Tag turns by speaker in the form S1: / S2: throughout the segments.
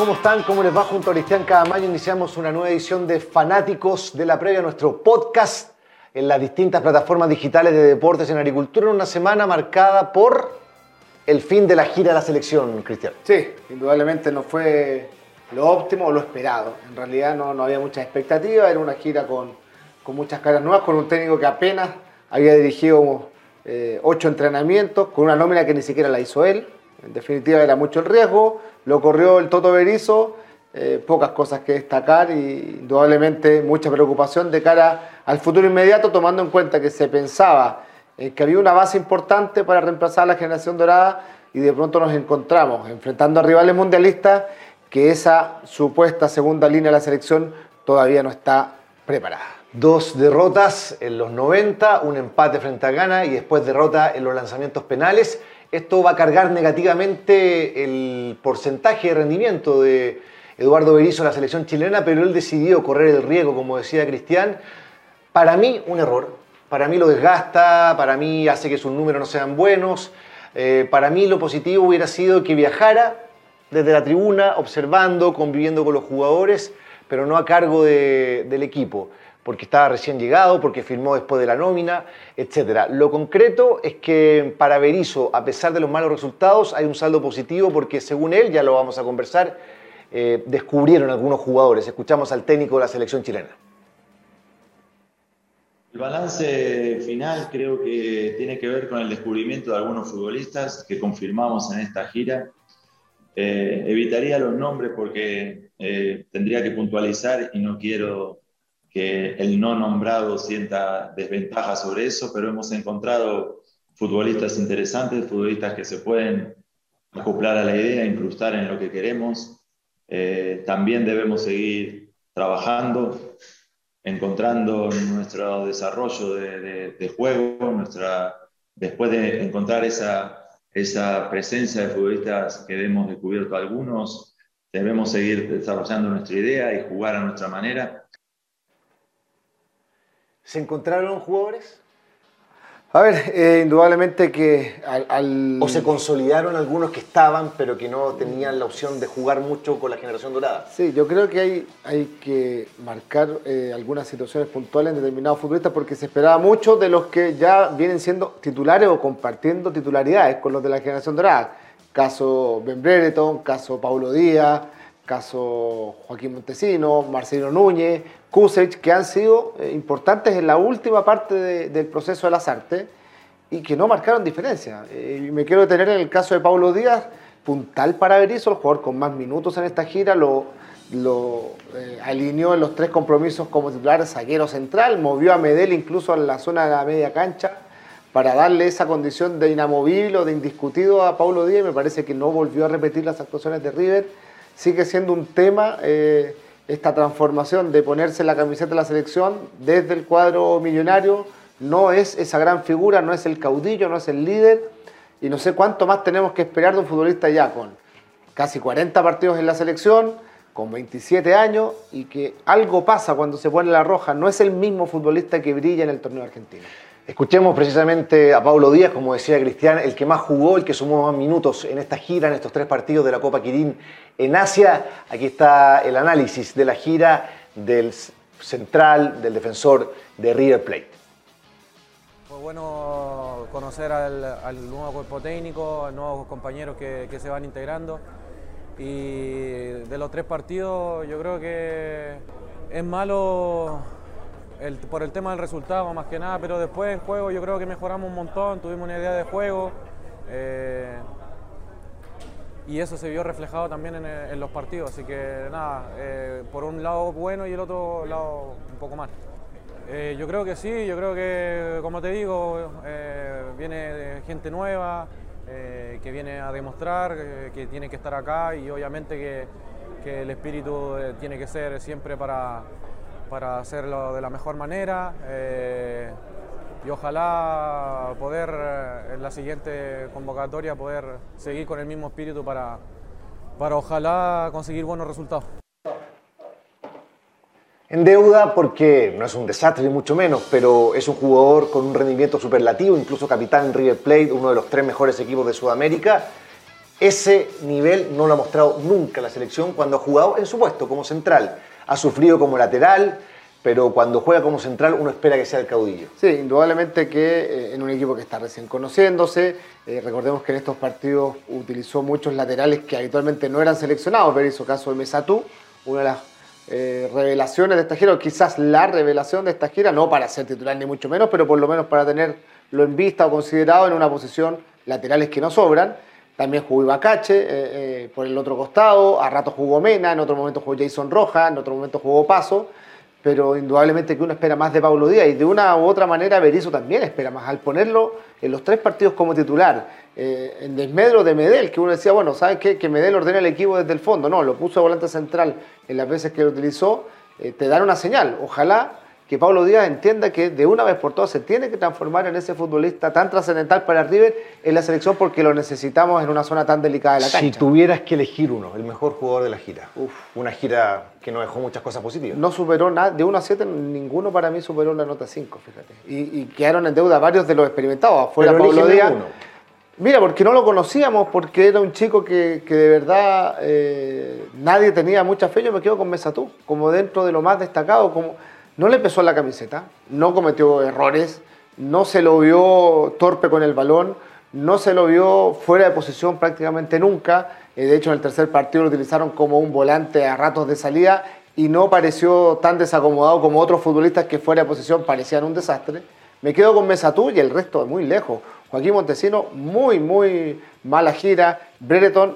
S1: ¿Cómo están? ¿Cómo les va? Junto a Cristian Cadamayo iniciamos una nueva edición de Fanáticos de la Previa, nuestro podcast en las distintas plataformas digitales de deportes en agricultura, en una semana marcada por el fin de la gira de la selección, Cristian.
S2: Sí, indudablemente no fue lo óptimo o lo esperado. En realidad no, no había muchas expectativas, era una gira con, con, muchas caras nuevas, con un técnico que apenas había dirigido eh, ocho entrenamientos, con una nómina que ni siquiera la hizo él. En definitiva era mucho el riesgo, lo corrió el Toto Berizo, eh, pocas cosas que destacar y indudablemente mucha preocupación de cara al futuro inmediato, tomando en cuenta que se pensaba eh, que había una base importante para reemplazar a la generación dorada y de pronto nos encontramos enfrentando a rivales mundialistas que esa supuesta segunda línea de la selección todavía no está preparada.
S1: Dos derrotas en los 90, un empate frente a Ghana y después derrota en los lanzamientos penales. Esto va a cargar negativamente el porcentaje de rendimiento de Eduardo Berizzo en la selección chilena, pero él decidió correr el riesgo, como decía Cristian. Para mí, un error. Para mí lo desgasta, para mí hace que sus números no sean buenos. Eh, para mí lo positivo hubiera sido que viajara desde la tribuna, observando, conviviendo con los jugadores, pero no a cargo de, del equipo, porque estaba recién llegado, porque firmó después de la nómina, etc. Lo concreto es que para Berizzo, a pesar de los malos resultados, hay un saldo positivo porque según él, ya lo vamos a conversar, eh, descubrieron algunos jugadores. Escuchamos al técnico de la selección chilena.
S3: El balance final creo que tiene que ver con el descubrimiento de algunos futbolistas que confirmamos en esta gira eh, evitaría los nombres porque eh, tendría que puntualizar y no quiero que el no nombrado sienta desventaja sobre eso, pero hemos encontrado futbolistas interesantes, futbolistas que se pueden acoplar a la idea, incrustar en lo que queremos. Eh, también debemos seguir trabajando, encontrando nuestro desarrollo de, de, juego, nuestra, después de encontrar esa esa presencia de futbolistas que hemos descubierto algunos, debemos seguir desarrollando nuestra idea y jugar a nuestra manera.
S1: ¿Se encontraron jugadores?
S2: A ver, eh, indudablemente que al, al,
S1: ¿O se consolidaron algunos que estaban, pero que no tenían la opción de jugar mucho con la generación dorada?
S2: Sí, yo creo que hay, hay que marcar eh, algunas situaciones puntuales en determinados futbolistas porque se esperaba mucho de los que ya vienen siendo titulares o compartiendo titularidades con los de la generación dorada. Caso Ben Brereton, caso Paulo Díaz, caso Joaquín Montesino, Marcelino Núñez, Kusevich, que han sido eh, importantes en la última parte de, del proceso de las artes y que no marcaron diferencia. Eh, me quiero detener en el caso de Pablo Díaz, puntal para Berizzo, el jugador con más minutos en esta gira, lo, eh, alineó en los tres compromisos como titular zaguero central, movió a Medel incluso en la zona de la media cancha para darle esa condición de inamovible o de indiscutido a Pablo Díaz, me parece que no volvió a repetir las actuaciones de River, sigue siendo un tema... Eh, esta transformación de ponerse la camiseta de la selección desde el cuadro millonario, no es esa gran figura, no es el caudillo, no es el líder, y no sé cuánto más tenemos que esperar de un futbolista ya con casi 40 partidos en la selección, con 27 años, y que algo pasa cuando se pone la roja, no es el mismo futbolista que brilla en el torneo argentino.
S1: Escuchemos precisamente a Pablo Díaz, como decía Cristian, el que más jugó, el que sumó más minutos en esta gira, en estos tres partidos de la Copa Quirín en Asia. Aquí está el análisis de la gira del central, del defensor de River Plate.
S4: Fue bueno conocer al, nuevo cuerpo técnico, a nuevos compañeros que, se van integrando. Y de los tres partidos, yo creo que es malo por el tema del resultado más que nada, pero después en juego yo creo que mejoramos un montón, tuvimos una idea de juego eh, y eso se vio reflejado también en, en los partidos, así que nada, eh, por un lado bueno y el otro lado un poco mal. Eh, yo creo que sí, yo creo que como te digo, eh, viene gente nueva que viene a demostrar que tiene que estar acá y obviamente que el espíritu tiene que ser siempre para para hacerlo de la mejor manera eh, y ojalá poder eh, en la siguiente convocatoria poder seguir con el mismo espíritu para, para ojalá conseguir buenos resultados.
S1: En deuda porque no es un desastre ni mucho menos, pero es un jugador con un rendimiento superlativo, incluso capitán en River Plate, uno de los tres mejores equipos de Sudamérica, Ese nivel no lo ha mostrado nunca la selección cuando ha jugado en su puesto como central. Ha sufrido como lateral, pero cuando juega como central uno espera que sea el caudillo.
S2: Sí, indudablemente que eh, en un equipo que está recién conociéndose, eh, recordemos que en estos partidos utilizó muchos laterales que habitualmente no eran seleccionados, pero hizo caso de Mesatú, una de las eh, revelaciones de esta gira, o quizás la revelación de esta gira, no para ser titular ni mucho menos, pero por lo menos para tenerlo en vista o considerado en una posición laterales que no sobran. También jugó Ibacache por el otro costado, a rato jugó Mena, en otro momento jugó Jason Roja, en otro momento jugó Paso. Pero indudablemente que uno espera más de Pablo Díaz. Y de una u otra manera Berizzo también espera más. Al ponerlo en los tres partidos como titular, eh, en desmedro de Medel, que uno decía, bueno, ¿sabes qué? Que Medel ordena el equipo desde el fondo, no, lo puso a volante central en las veces que lo utilizó, eh, te dan una señal, ojalá que Pablo Díaz entienda que de una vez por todas se tiene que transformar en ese futbolista tan trascendental para River en la selección porque lo necesitamos en una zona tan delicada de la cancha.
S1: Si tuvieras que elegir uno, el mejor jugador de la gira, Uf. una gira que no dejó muchas cosas positivas.
S2: No superó nada, de 1 a 7 ninguno para mí superó la nota 5, fíjate. Y, quedaron en deuda varios de los experimentados, afuera Pablo Díaz. Uno. Mira, porque no lo conocíamos, porque era un chico que, de verdad eh, nadie tenía mucha fe. Yo me quedo con Mesatú, como dentro de lo más destacado, como no le pesó la camiseta, no cometió errores, no se lo vio torpe con el balón, no se lo vio fuera de posición prácticamente nunca. Eh, de hecho, en el tercer partido lo utilizaron como un volante a ratos de salida y no pareció tan desacomodado como otros futbolistas que fuera de posición parecían un desastre. Me quedo con Mesatú y el resto muy lejos. Joaquín Montesino, muy, muy mala gira. Brereton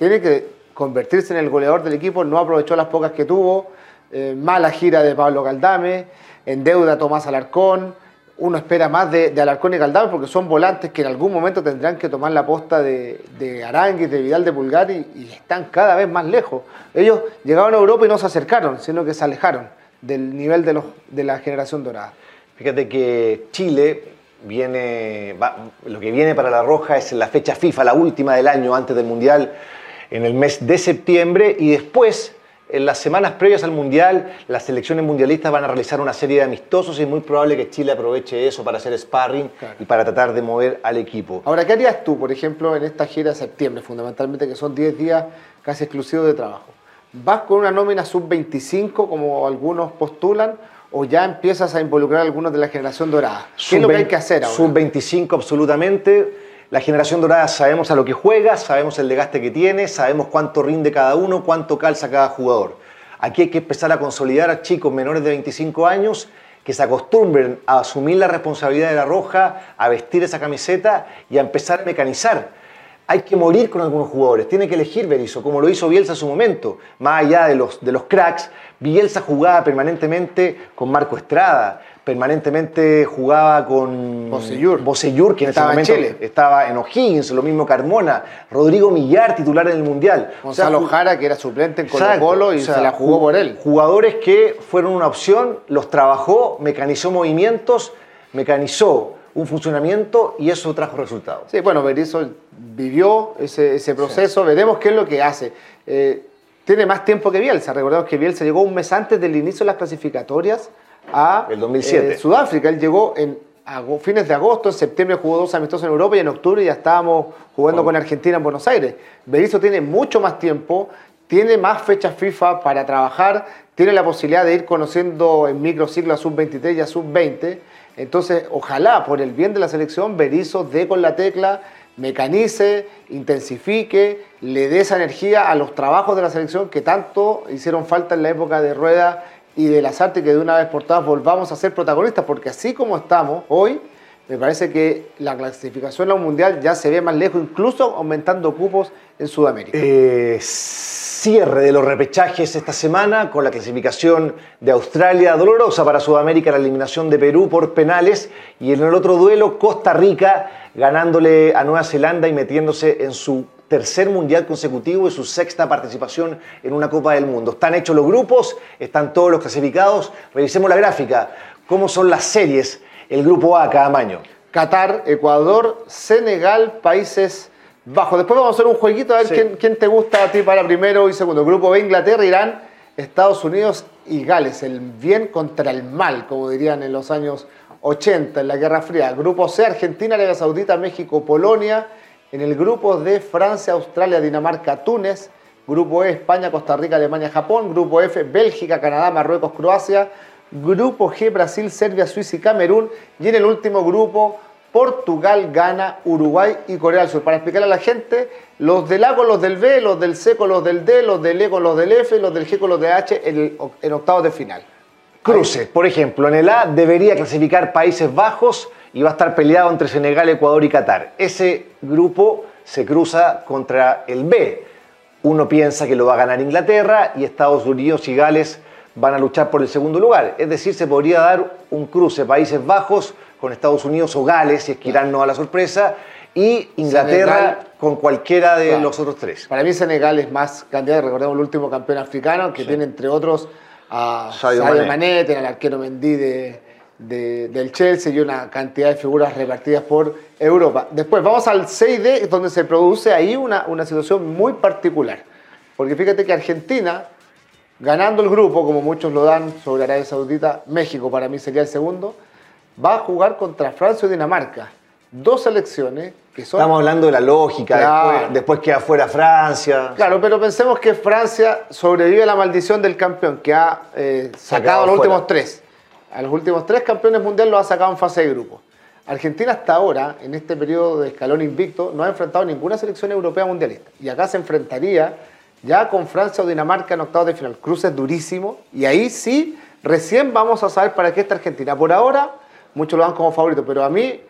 S2: tiene que convertirse en el goleador del equipo, no aprovechó las pocas que tuvo. Eh, mala gira de Pablo Caldame, en deuda Tomás Alarcón. Uno espera más de, Alarcón y Caldame porque son volantes que en algún momento tendrán que tomar la posta de, de de Vidal de Pulgar y, están cada vez más lejos. Ellos llegaron a Europa y no se acercaron, sino que se alejaron del nivel de la generación dorada.
S1: Fíjate que Chile viene, lo que viene para la Roja es la fecha FIFA, la última del año antes del Mundial, en el mes de septiembre y después en las semanas previas al Mundial, las selecciones mundialistas van a realizar una serie de amistosos y es muy probable que Chile aproveche eso para hacer sparring y para tratar de mover al equipo.
S2: Ahora, ¿qué harías tú, por ejemplo, en esta gira de septiembre, fundamentalmente, que son 10 días casi exclusivos de trabajo? ¿Vas con una nómina sub-25, como algunos postulan, o ya empiezas a involucrar a algunos de la generación dorada?
S1: ¿Qué es lo que hay que hacer ahora? Sub-25 absolutamente la generación dorada sabemos a lo que juega, sabemos el desgaste que tiene, sabemos cuánto rinde cada uno, cuánto calza cada jugador. Aquí hay que empezar a consolidar a chicos menores de 25 años que se acostumbren a asumir la responsabilidad de la roja, a vestir esa camiseta y a empezar a mecanizar. Hay que morir con algunos jugadores, tiene que elegir Berizzo, como lo hizo Bielsa en su momento. Más allá de los, de los cracks, Bielsa jugaba permanentemente con Marco Estrada, permanentemente jugaba con
S2: Bosellur,
S1: que en ese momento estaba en O'Higgins, lo mismo Carmona, Rodrigo Millar, titular en el Mundial.
S2: Gonzalo Jara, que era suplente en Colo Colo y se la jugó por él.
S1: Jugadores que fueron una opción, los trabajó, mecanizó movimientos, mecanizó un funcionamiento y eso trajo resultados.
S2: Sí, bueno, Berizzo vivió ese, proceso, veremos qué es lo que hace. Eh, tiene más tiempo que Bielsa, recordemos que Bielsa llegó un mes antes del inicio de las clasificatorias a
S1: el 2007.
S2: Eh, Sudáfrica. Él llegó en fines de agosto, en septiembre jugó dos amistosos en Europa y en octubre ya estábamos jugando con Argentina en Buenos Aires. Berizzo tiene mucho más tiempo, tiene más fechas FIFA para trabajar, tiene la posibilidad de ir conociendo en microciclo a sub-23 y a sub-20. Entonces, ojalá, por el bien de la selección, Berizzo dé con la tecla, mecanice, intensifique, le dé esa energía a los trabajos de la selección que tanto hicieron falta en la época de Rueda y de las artes que de una vez por todas volvamos a ser protagonistas, porque así como estamos hoy, me parece que la clasificación a un mundial ya se ve más lejos, incluso aumentando cupos en Sudamérica.
S1: Eh, cierre de los repechajes esta semana con la clasificación de Australia, dolorosa para Sudamérica la eliminación de Perú por penales y en el otro duelo Costa Rica ganándole a Nueva Zelanda y metiéndose en su tercer mundial consecutivo y su sexta participación en una Copa del Mundo. Están hechos los grupos, están todos los clasificados. Revisemos la gráfica. ¿Cómo son las series? El grupo A cada año.
S2: Qatar, Ecuador, Senegal, Países Bajos. Después vamos a hacer un jueguito a ver quién, te gusta a ti para primero y segundo. Grupo B, Inglaterra, Irán, Estados Unidos y Gales. El bien contra el mal, como dirían en los años 80 en la Guerra Fría. Grupo C, Argentina, Arabia Saudita, México, Polonia En el grupo D, Francia, Australia, Dinamarca, Túnez. Grupo E, España, Costa Rica, Alemania, Japón. Grupo F, Bélgica, Canadá, Marruecos, Croacia. Grupo G, Brasil, Serbia, Suiza y Camerún. Y en el último grupo, Portugal, Ghana, Uruguay y Corea del Sur. Para explicarle a la gente, los del A con los del B, los del C con los del D, los del E con los del F, los del G con los del H en, en octavos de final.
S1: Cruces, por ejemplo, en el A debería clasificar Países Bajos y va a estar peleado entre Senegal, Ecuador y Qatar. Ese grupo se cruza contra el B. Uno piensa que lo va a ganar Inglaterra y Estados Unidos y Gales van a luchar por el segundo lugar. Es decir, se podría dar un cruce Países Bajos con Estados Unidos o Gales, si es que Irán no a la sorpresa, y Inglaterra
S2: Senegal.
S1: con cualquiera de
S2: Claro.
S1: los otros tres.
S2: Para mí Senegal es más candidato, recordemos el último campeón africano, que tiene entre otros a
S1: Sadio
S2: Sadio
S1: Mané.
S2: Mané, tiene al arquero Mendy de, de- del Chelsea y una cantidad de figuras repartidas por Europa. Después vamos al 6D, donde se produce ahí una, una situación muy particular. Porque fíjate que Argentina, ganando el grupo, como muchos lo dan sobre Arabia Saudita, México para mí sería el segundo, va a jugar contra Francia y Dinamarca. Dos selecciones que son...
S1: Estamos hablando de la lógica,
S2: Claro.
S1: después, después queda fuera Francia.
S2: Claro, pero pensemos que Francia sobrevive a la maldición del campeón, que ha eh, sacado los
S1: fuera.
S2: últimos tres. A los últimos tres campeones mundiales los ha sacado en fase de grupo. Argentina hasta ahora, en este periodo de escalón invicto, no ha enfrentado ninguna selección europea mundialista. Y acá se enfrentaría ya con Francia o Dinamarca en octavos de final. Cruces durísimo. Y ahí sí, recién vamos a saber para qué está Argentina. Por ahora, muchos lo dan como favorito, pero a mí,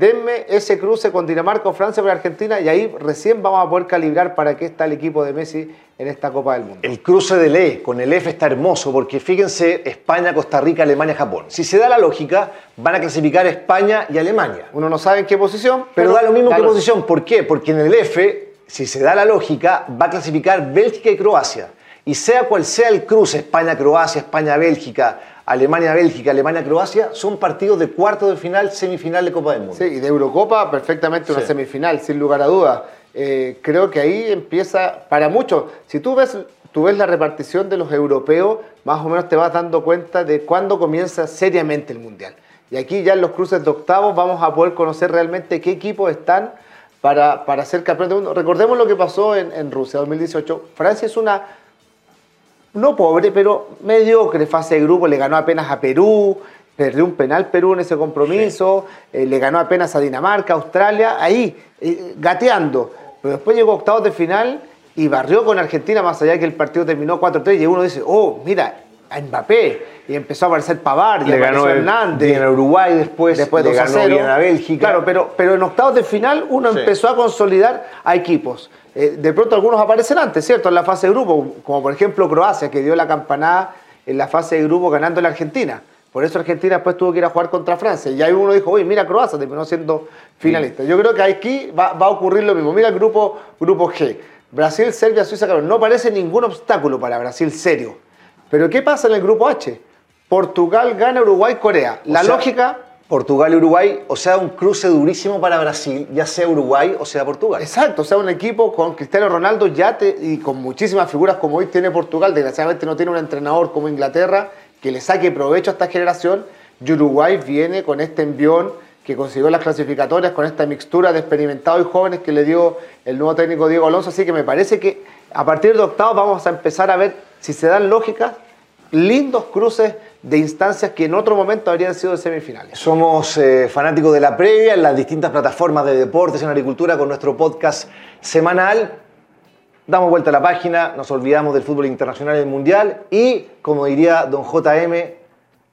S2: denme ese cruce con Dinamarca o Francia por Argentina y ahí recién vamos a poder calibrar para qué está el equipo de Messi en esta Copa del Mundo.
S1: El cruce del E con el F está hermoso porque fíjense España, Costa Rica, Alemania, Japón. Si se da la lógica, van a clasificar España y Alemania.
S2: Uno no sabe en qué posición,
S1: Pero da lo mismo
S2: da lo-
S1: posición. ¿Por qué? Porque en el F, si se da la lógica, va a clasificar Bélgica y Croacia. Y sea cual sea el cruce, España-Croacia, España-Bélgica, Alemania-Bélgica, Alemania-Croacia, son partidos de cuarto de final, semifinal de Copa del Mundo.
S2: Sí, y de Eurocopa perfectamente una
S1: Sí.
S2: semifinal, sin lugar a dudas. Eh, creo que ahí empieza, para muchos, si tú ves, tú ves la repartición de los europeos, más o menos te vas dando cuenta de cuándo comienza seriamente el Mundial. Y aquí ya en los cruces de octavos vamos a poder conocer realmente qué equipos están para, para ser campeón del mundo. Recordemos lo que pasó en, en Rusia 2018. Francia es una no pobre, pero mediocre fase de grupo. Le ganó apenas a Perú, perdió un penal Perú en ese compromiso, eh, le ganó apenas a Dinamarca, Australia, ahí, eh, gateando. Pero después llegó octavos de final y barrió con Argentina, más allá de que el partido terminó 4-3, y uno dice, oh, mira, a Mbappé, y empezó a aparecer Pavard, y
S1: Le ganó el-
S2: Hernández.
S1: bien a Uruguay después,
S2: Después
S1: le
S2: 2 a
S1: ganó
S2: 0.
S1: bien a Bélgica.
S2: Claro, pero, pero en octavos de final uno
S1: Sí.
S2: empezó a consolidar a equipos. Eh, de pronto algunos aparecen antes, ¿cierto? En la fase de grupo, como por ejemplo Croacia, que dio la campanada en la fase de grupo ganando la Argentina. Por eso Argentina después tuvo que ir a jugar contra Francia. Y ahí uno dijo, oye, mira Croacia, terminó siendo finalista. Yo creo que aquí va, va a ocurrir lo mismo. Mira el grupo, grupo G. Brasil, Serbia, Suiza, Camerún. No parece ningún obstáculo para Brasil serio. Pero ¿qué pasa en el grupo H? Portugal gana Uruguay, Corea. La
S1: sea,
S2: lógica
S1: Portugal y Uruguay, o sea, un cruce durísimo para Brasil, ya sea Uruguay o sea Portugal.
S2: Exacto, o sea, un equipo con Cristiano Ronaldo ya te- y con muchísimas figuras como hoy tiene Portugal, desgraciadamente no tiene un entrenador como Inglaterra que le saque provecho a esta generación, y Uruguay viene con este envión que consiguió las clasificatorias, con esta mixtura de experimentados y jóvenes que le dio el nuevo técnico Diego Alonso, así que me parece que a partir de octavos vamos a empezar a ver si se dan lógicas, lindos cruces de instancias que en otro momento habrían sido de semifinales.
S1: Somos eh, fanáticos de la previa en las distintas plataformas de deportes en agricultura con nuestro podcast semanal. Damos vuelta a la página, nos olvidamos del fútbol internacional y el mundial y, como diría don JM,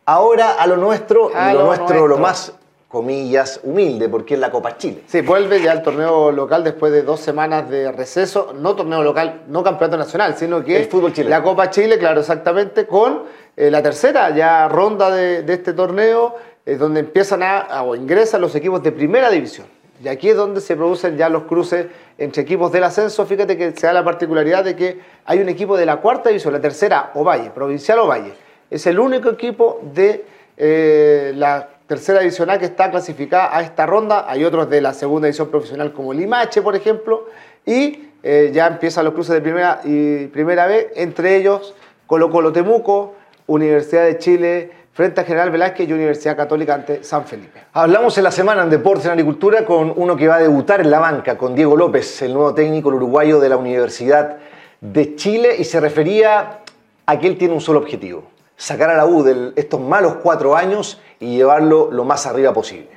S1: ahora a lo nuestro,
S2: A
S1: y lo,
S2: lo
S1: nuestro,
S2: nuestro.
S1: lo más, comillas, humilde, porque es la Copa Chile.
S2: Sí, vuelve ya el torneo local después de dos semanas de receso. No torneo local, no campeonato nacional, sino que
S1: El fútbol chileno.
S2: la Copa Chile, claro, exactamente, con eh, la tercera ya ronda de, de este torneo, eh, donde empiezan a, a- o ingresan los equipos de primera división. Y aquí es donde se producen ya los cruces entre equipos del ascenso. Fíjate que se da la particularidad de que hay un equipo de la cuarta división, la tercera, Ovalle, provincial Ovalle. Es el único equipo de eh, la tercera división A que está clasificada a esta ronda. Hay otros de la segunda división profesional como Limache, por ejemplo. Y eh, ya empiezan los cruces de primera y primera B, entre ellos Colo Colo Temuco, Universidad de Chile, frente a General Velázquez y Universidad Católica ante San Felipe.
S1: Hablamos en la semana en Deportes y Agricultura con uno que va a debutar en la banca, con Diego López, el nuevo técnico uruguayo de la Universidad de Chile, y se refería a que él tiene un solo objetivo, sacar a la U de estos malos cuatro años y llevarlo lo más arriba posible.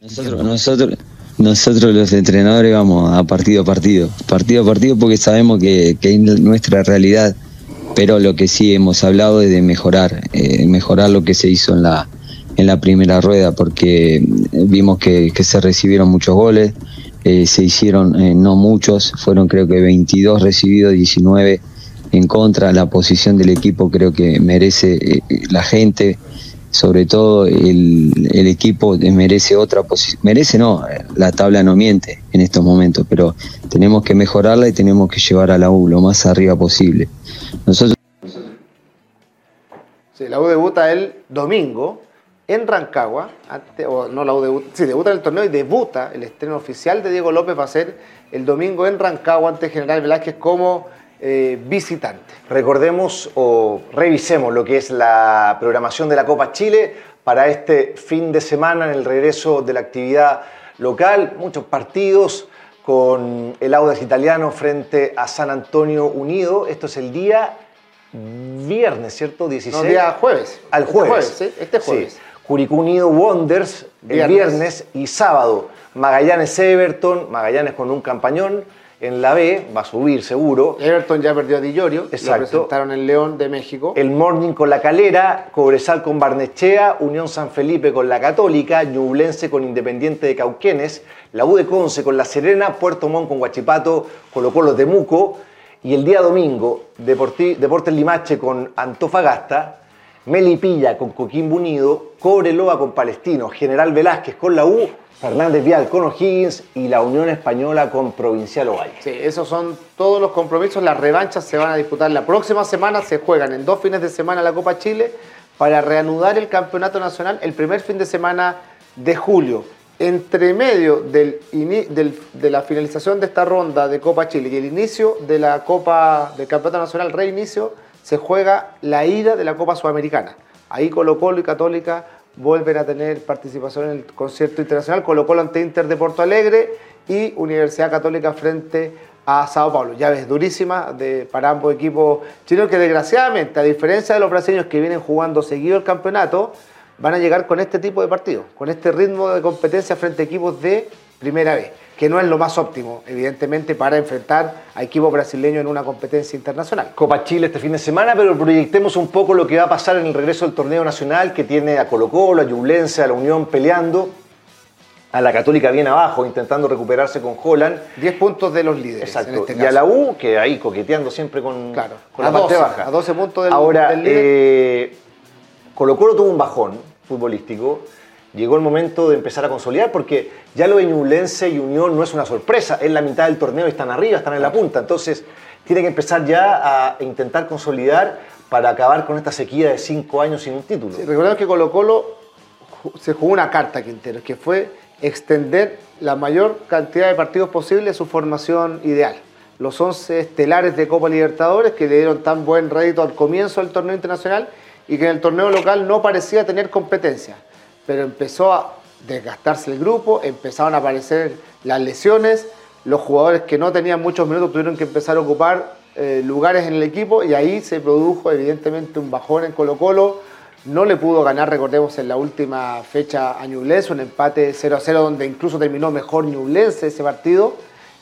S5: Nosotros, nosotros, nosotros los entrenadores vamos a partido a partido, partido a partido porque sabemos que, que es nuestra realidad pero lo que sí hemos hablado es de mejorar, eh, mejorar lo que se hizo en la, en la primera rueda, porque vimos que, se recibieron muchos goles, eh, se hicieron eh, no muchos, fueron creo que 22 recibidos, 19 en contra, la posición del equipo creo que merece la gente, sobre todo el, equipo merece otra posición, merece no, la tabla no miente en estos momentos, pero tenemos que mejorarla y tenemos que llevar a la U lo más arriba posible. Nosotros...
S2: Sí, la U debuta el domingo en Rancagua, o no la U debuta, sí, debuta el torneo y debuta, el estreno oficial de Diego López va a ser el domingo en Rancagua ante General Velázquez como eh, visitante.
S1: Recordemos o revisemos lo que es la programación de la Copa Chile para este fin de semana en el regreso de la actividad local, muchos partidos, con el Audax italiano frente a San Antonio Unido. Esto es el día viernes, ¿cierto? 16.
S2: No, día jueves.
S1: Al
S2: este
S1: jueves.
S2: ¿sí? Este jueves.
S1: Sí. Curicú Unido Wonders el viernes y sábado. Magallanes Everton, Magallanes con un campañón en la B, va a subir seguro.
S2: Everton ya perdió a Di Exacto. lo presentaron en León de México.
S1: El Morning con la Calera, Cobresal con Barnechea, Unión San Felipe con la Católica, Ñublense con Independiente de Cauquenes, la U de Conce con La Serena, Puerto Montt con Guachipato, Colo Colo de Muco, y el día domingo, Deportes Limache con Antofagasta, Melipilla con Coquimbo Unido, Cobreloa con Palestino, General Velázquez con la U Fernández Vial con O'Higgins y la Unión Española con Provincial Ovalle.
S2: Sí, esos son todos los compromisos. Las revanchas se van a disputar la próxima semana. Se juegan en dos fines de semana la Copa Chile para reanudar el campeonato nacional el primer fin de semana de julio. Entre medio de la finalización de esta ronda de Copa Chile y el inicio de la Copa del Campeonato Nacional, reinicio, se juega la ida de la Copa Sudamericana. Ahí Colo Colo y Católica vuelven a tener participación en el concierto internacional, Colo Colo ante Inter de Porto Alegre y Universidad Católica frente a Sao Paulo. Llaves durísimas de, para ambos equipos chinos que desgraciadamente, a diferencia de los brasileños que vienen jugando seguido el campeonato, van a llegar con este tipo de partidos, con este ritmo de competencia frente a equipos de primera vez que no es lo más óptimo, evidentemente, para enfrentar a equipos brasileños en una competencia internacional.
S1: Copa Chile este fin de semana, pero proyectemos un poco lo que va a pasar en el regreso del torneo nacional, que tiene a Colo Colo, a Yublense, a la Unión peleando, a la Católica bien abajo, intentando recuperarse con Holland.
S2: 10 puntos de los líderes.
S1: Exacto. Este y a la U, que ahí coqueteando siempre con, con la parte baja.
S2: A 12 puntos del,
S1: Ahora,
S2: del líder.
S1: Eh, Colo Colo tuvo un bajón futbolístico llegó el momento de empezar a consolidar porque ya lo de Ñublense y Unión no es una sorpresa, es la mitad del torneo y están arriba, están en la punta, entonces tiene que empezar ya a intentar consolidar para acabar con esta sequía de cinco años sin un título.
S2: Sí, recordemos que Colo Colo se jugó una carta Quintero, que fue extender la mayor cantidad de partidos posible su formación ideal. Los 11 estelares de Copa Libertadores que le dieron tan buen rédito al comienzo del torneo internacional y que en el torneo local no parecía tener competencia pero empezó a desgastarse el grupo, empezaron a aparecer las lesiones, los jugadores que no tenían muchos minutos tuvieron que empezar a ocupar eh, lugares en el equipo y ahí se produjo evidentemente un bajón en Colo Colo. No le pudo ganar, recordemos, en la última fecha a Ñublense, un empate 0 a 0 donde incluso terminó mejor Ñublense ese partido.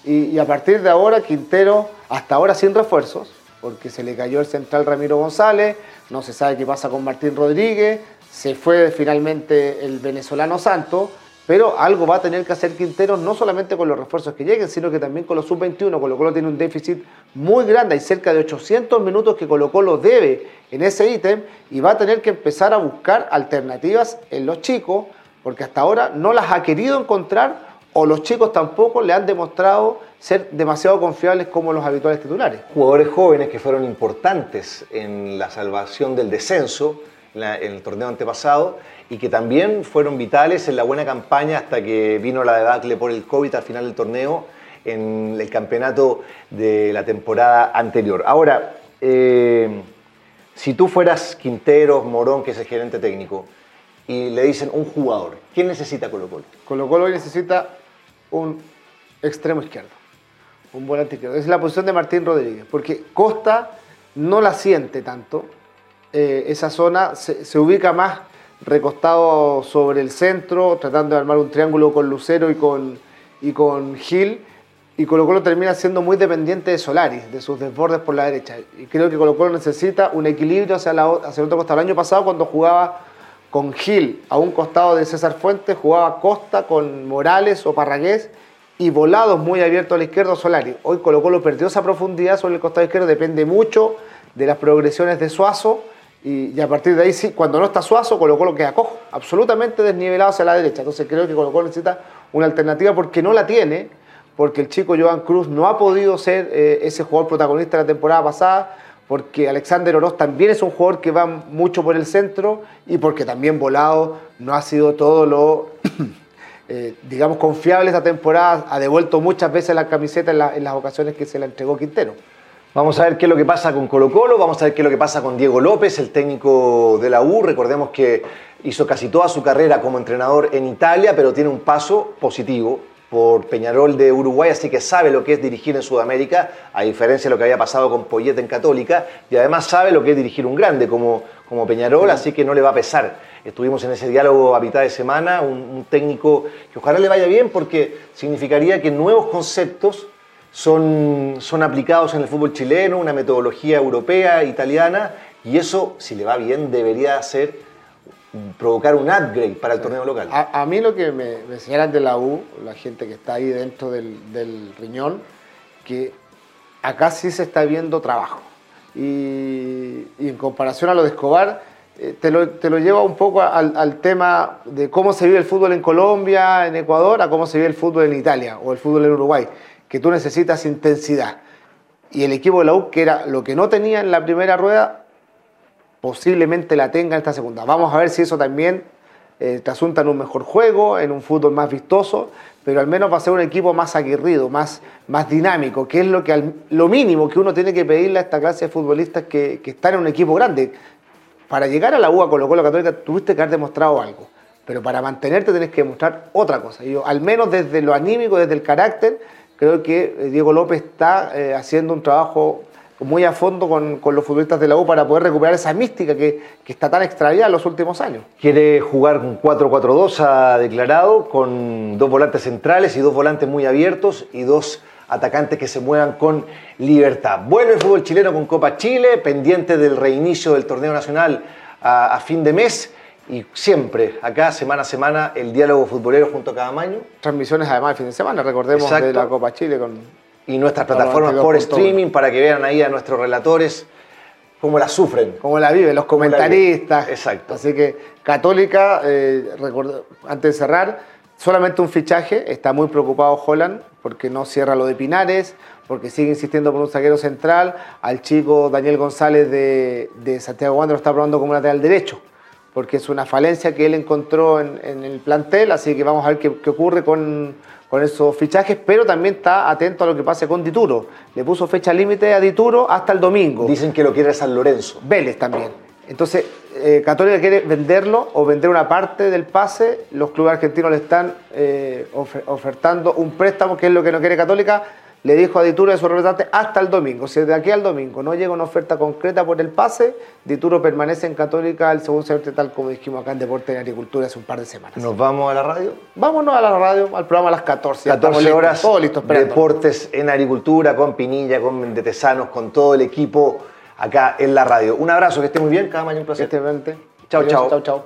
S2: Y, y a partir de ahora Quintero, hasta ahora sin refuerzos, porque se le cayó el central Ramiro González, no se sabe qué pasa con Martín Rodríguez, se fue finalmente el venezolano Santo, pero algo va a tener que hacer Quintero, no solamente con los refuerzos que lleguen, sino que también con los sub-21. Colo Colo tiene un déficit muy grande, hay cerca de 800 minutos que Colo Colo debe en ese ítem y va a tener que empezar a buscar alternativas en los chicos, porque hasta ahora no las ha querido encontrar o los chicos tampoco le han demostrado ser demasiado confiables como los habituales titulares.
S1: Jugadores jóvenes que fueron importantes en la salvación del descenso, en el torneo antepasado y que también fueron vitales en la buena campaña hasta que vino la debacle por el COVID al final del torneo en el campeonato de la temporada anterior. Ahora, eh, Si tú fueras Quintero, Morón, que es el gerente técnico, y le dicen un jugador, ¿quién necesita Colo Colo?
S2: Colo Colo necesita un extremo izquierdo, un volante izquierdo. Es la posición de Martín Rodríguez, porque Costa no la siente tanto. Eh, esa zona se, ubica más recostado sobre el centro, tratando de armar un triángulo con Lucero y con, y con Gil. Y Colo Colo termina siendo muy dependiente de Solari, de sus desbordes por la derecha. Y creo que Colo Colo necesita un equilibrio hacia, la, hacia el otro costado. El año pasado cuando jugaba con Gil a un costado de César Fuentes, jugaba Costa con Morales o Parragués y volados muy abiertos a la izquierda Solari. Hoy Colo Colo perdió esa profundidad sobre el costado izquierdo, depende mucho de las progresiones de Suazo y, a partir de ahí, sí, cuando no está Suazo, Colo Colo queda cojo, absolutamente desnivelado hacia la derecha. Entonces creo que Colo Colo necesita una alternativa porque no la tiene, porque el chico Joan Cruz no ha podido ser eh, ese jugador protagonista de la temporada pasada, porque Alexander Oroz también es un jugador que va mucho por el centro y porque también Volado no ha sido todo lo, eh, digamos, confiable esta temporada, ha devuelto muchas veces la camiseta en, en las ocasiones que se la entregó Quintero.
S1: Vamos a ver qué es lo que pasa con Colo Colo, vamos a ver qué es lo que pasa con Diego López, el técnico de la U. Recordemos que hizo casi toda su carrera como entrenador en Italia, pero tiene un paso positivo por Peñarol de Uruguay, así que sabe lo que es dirigir en Sudamérica, a diferencia de lo que había pasado con Poyet en Católica, y además sabe lo que es dirigir un grande como, como Peñarol, así que no le va a pesar. Estuvimos en ese diálogo a mitad de semana, un, un técnico que ojalá le vaya bien porque significaría que nuevos conceptos son, son aplicados en el fútbol chileno, una metodología europea, italiana, y eso, si le va bien, debería ser provocar un upgrade para el torneo local.
S2: A, a, mí lo que me, me señalan de la U, la gente que está ahí dentro del, del riñón, que acá sí se está viendo trabajo. Y, y en comparación a lo de Escobar, eh, te, lo, te, lo, lleva un poco al, al, tema de cómo se vive el fútbol en Colombia, en Ecuador, a cómo se vive el fútbol en Italia o el fútbol en Uruguay que tú necesitas intensidad. Y el equipo de la U, que era lo que no tenía en la primera rueda, posiblemente la tenga en esta segunda. Vamos a ver si eso también eh, te asunta en un mejor juego, en un fútbol más vistoso, pero al menos va a ser un equipo más aguerrido, más, más dinámico, que es lo, que lo mínimo que uno tiene que pedirle a esta clase de futbolistas que, que están en un equipo grande. Para llegar a la U a Colo Colo Católica tuviste que haber demostrado algo, pero para mantenerte tenés que demostrar otra cosa. Yo, al menos desde lo anímico, desde el carácter, creo que eh, Diego López está eh, haciendo un trabajo muy a fondo con, con, los futbolistas de la U para poder recuperar esa mística que, que está tan extraviada en los últimos años.
S1: Quiere jugar un 4-4-2, ha declarado, con dos volantes centrales y dos volantes muy abiertos y dos atacantes que se muevan con libertad. Vuelve el fútbol chileno con Copa Chile, pendiente del reinicio del torneo nacional a fin de mes y siempre, acá semana a semana, el diálogo futbolero junto a cada maño.
S2: Transmisiones además el fin de semana, recordemos Exacto. de la Copa Chile con...
S1: Y nuestras plataformas por streaming para que vean ahí a nuestros relatores cómo la sufren.
S2: Cómo la viven, los comentaristas.
S1: Exacto.
S2: Así que Católica, eh, antes de cerrar, solamente un fichaje, está muy preocupado Holland porque no cierra lo de Pinares, porque sigue insistiendo por un zaguero central, al chico Daniel González de, de Santiago Wander lo está probando como lateral derecho porque es una falencia que él encontró en, en el plantel, así que vamos a ver qué, qué ocurre con, con, esos fichajes, pero también está atento a lo que pase con Dituro. Le puso fecha límite a Dituro hasta el domingo.
S1: Dicen que lo quiere San Lorenzo.
S2: Vélez también. Entonces, eh, Católica quiere venderlo o vender una parte del pase. Los clubes argentinos le están eh, ofertando un préstamo, que es lo que no quiere Católica le dijo a Dituro de su representante hasta el domingo. Si de aquí al domingo no llega una oferta concreta por el pase, Dituro permanece en Católica el segundo semestre, tal como dijimos acá en Deporte y Agricultura hace un par de semanas.
S1: ¿Nos vamos a la radio?
S2: Vámonos a la radio, al programa a las 14.
S1: 14 horas, todo listo, Deportes en Agricultura, con Pinilla, con Detesanos, con todo el equipo acá en la radio. Un abrazo, que esté muy bien, cada mañana un placer. Chao, chao.
S2: Chao, chao.